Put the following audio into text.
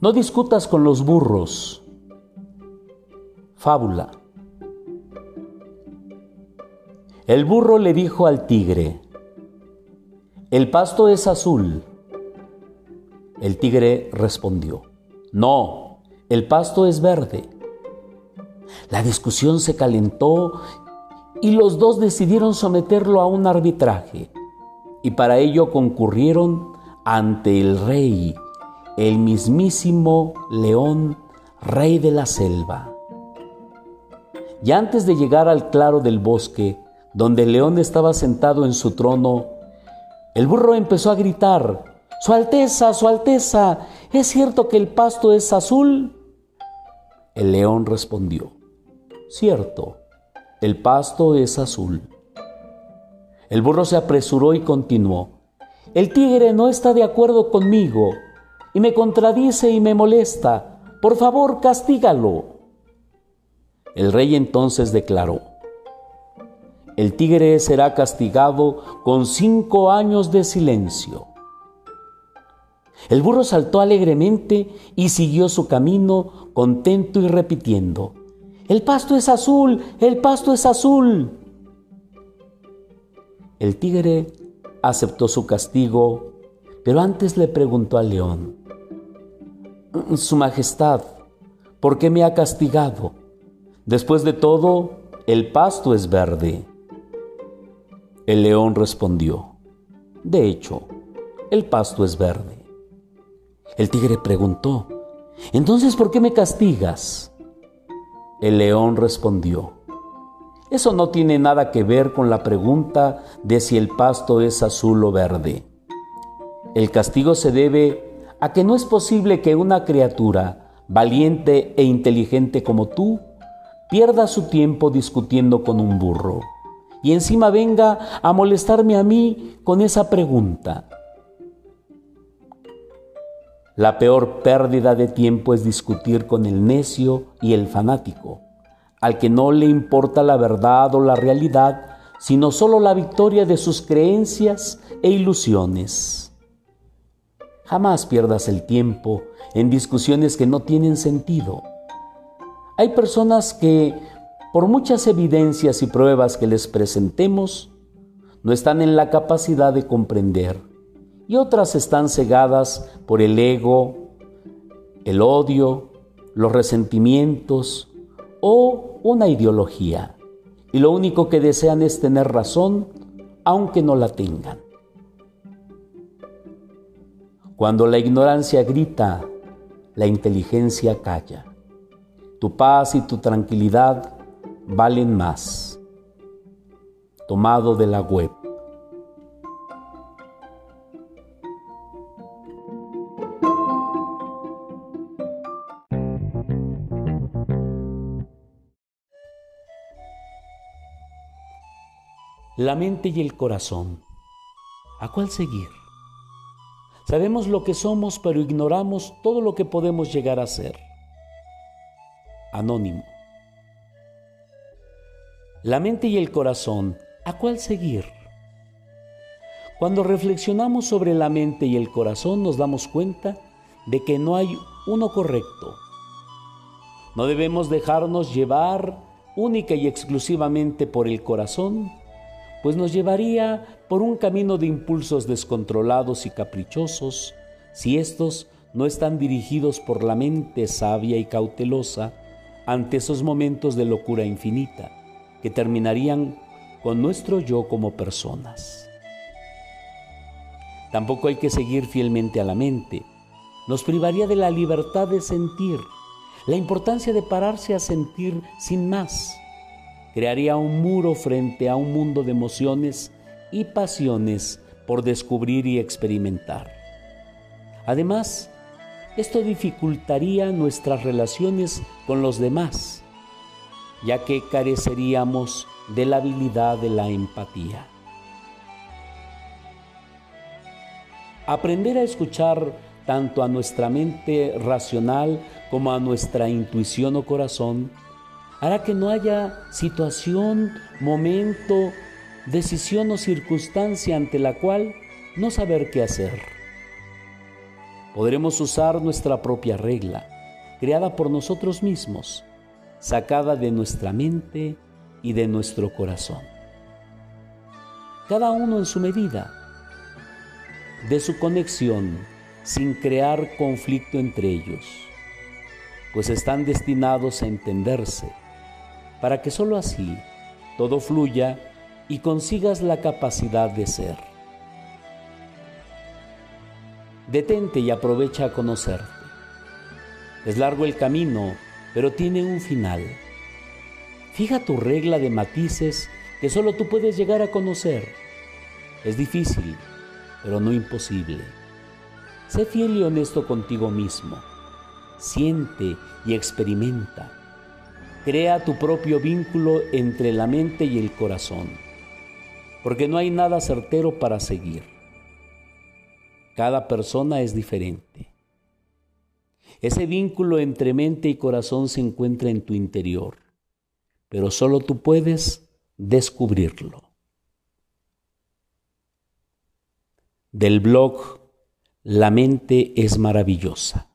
No discutas con los burros. Fábula. El burro le dijo al tigre, el pasto es azul. El tigre respondió, no, el pasto es verde. La discusión se calentó y los dos decidieron someterlo a un arbitraje. Y para ello concurrieron ante el rey, el mismísimo león, rey de la selva. Y antes de llegar al claro del bosque, donde el león estaba sentado en su trono, el burro empezó a gritar, Su Alteza, Su Alteza, ¿es cierto que el pasto es azul? El león respondió, Cierto, el pasto es azul. El burro se apresuró y continuó, El tigre no está de acuerdo conmigo y me contradice y me molesta. Por favor, castígalo. El rey entonces declaró, el tigre será castigado con cinco años de silencio. El burro saltó alegremente y siguió su camino contento y repitiendo, el pasto es azul, el pasto es azul. El tigre aceptó su castigo, pero antes le preguntó al león, Su Majestad, ¿por qué me ha castigado? Después de todo, el pasto es verde. El león respondió, De hecho, el pasto es verde. El tigre preguntó, Entonces, ¿por qué me castigas? El león respondió, eso no tiene nada que ver con la pregunta de si el pasto es azul o verde. El castigo se debe a que no es posible que una criatura valiente e inteligente como tú pierda su tiempo discutiendo con un burro y encima venga a molestarme a mí con esa pregunta. La peor pérdida de tiempo es discutir con el necio y el fanático, al que no le importa la verdad o la realidad, sino solo la victoria de sus creencias e ilusiones. Jamás pierdas el tiempo en discusiones que no tienen sentido. Hay personas que, por muchas evidencias y pruebas que les presentemos, no están en la capacidad de comprender y otras están cegadas por el ego, el odio, los resentimientos o una ideología. Y lo único que desean es tener razón, aunque no la tengan. Cuando la ignorancia grita, la inteligencia calla. Tu paz y tu tranquilidad valen más. Tomado de la web. la mente y el corazón. ¿A cuál seguir? Sabemos lo que somos, pero ignoramos todo lo que podemos llegar a ser. Anónimo. La mente y el corazón, ¿a cuál seguir? Cuando reflexionamos sobre la mente y el corazón nos damos cuenta de que no hay uno correcto. No debemos dejarnos llevar única y exclusivamente por el corazón pues nos llevaría por un camino de impulsos descontrolados y caprichosos si estos no están dirigidos por la mente sabia y cautelosa ante esos momentos de locura infinita que terminarían con nuestro yo como personas. Tampoco hay que seguir fielmente a la mente, nos privaría de la libertad de sentir, la importancia de pararse a sentir sin más crearía un muro frente a un mundo de emociones y pasiones por descubrir y experimentar. Además, esto dificultaría nuestras relaciones con los demás, ya que careceríamos de la habilidad de la empatía. Aprender a escuchar tanto a nuestra mente racional como a nuestra intuición o corazón hará que no haya situación, momento, decisión o circunstancia ante la cual no saber qué hacer. Podremos usar nuestra propia regla, creada por nosotros mismos, sacada de nuestra mente y de nuestro corazón. Cada uno en su medida, de su conexión, sin crear conflicto entre ellos, pues están destinados a entenderse, para que sólo así todo fluya y consigas la capacidad de ser. Detente y aprovecha a conocerte. Es largo el camino, pero tiene un final. Fija tu regla de matices que solo tú puedes llegar a conocer. Es difícil, pero no imposible. Sé fiel y honesto contigo mismo. Siente y experimenta. Crea tu propio vínculo entre la mente y el corazón, porque no hay nada certero para seguir. Cada persona es diferente. Ese vínculo entre mente y corazón se encuentra en tu interior, pero solo tú puedes descubrirlo. Del blog La mente es maravillosa.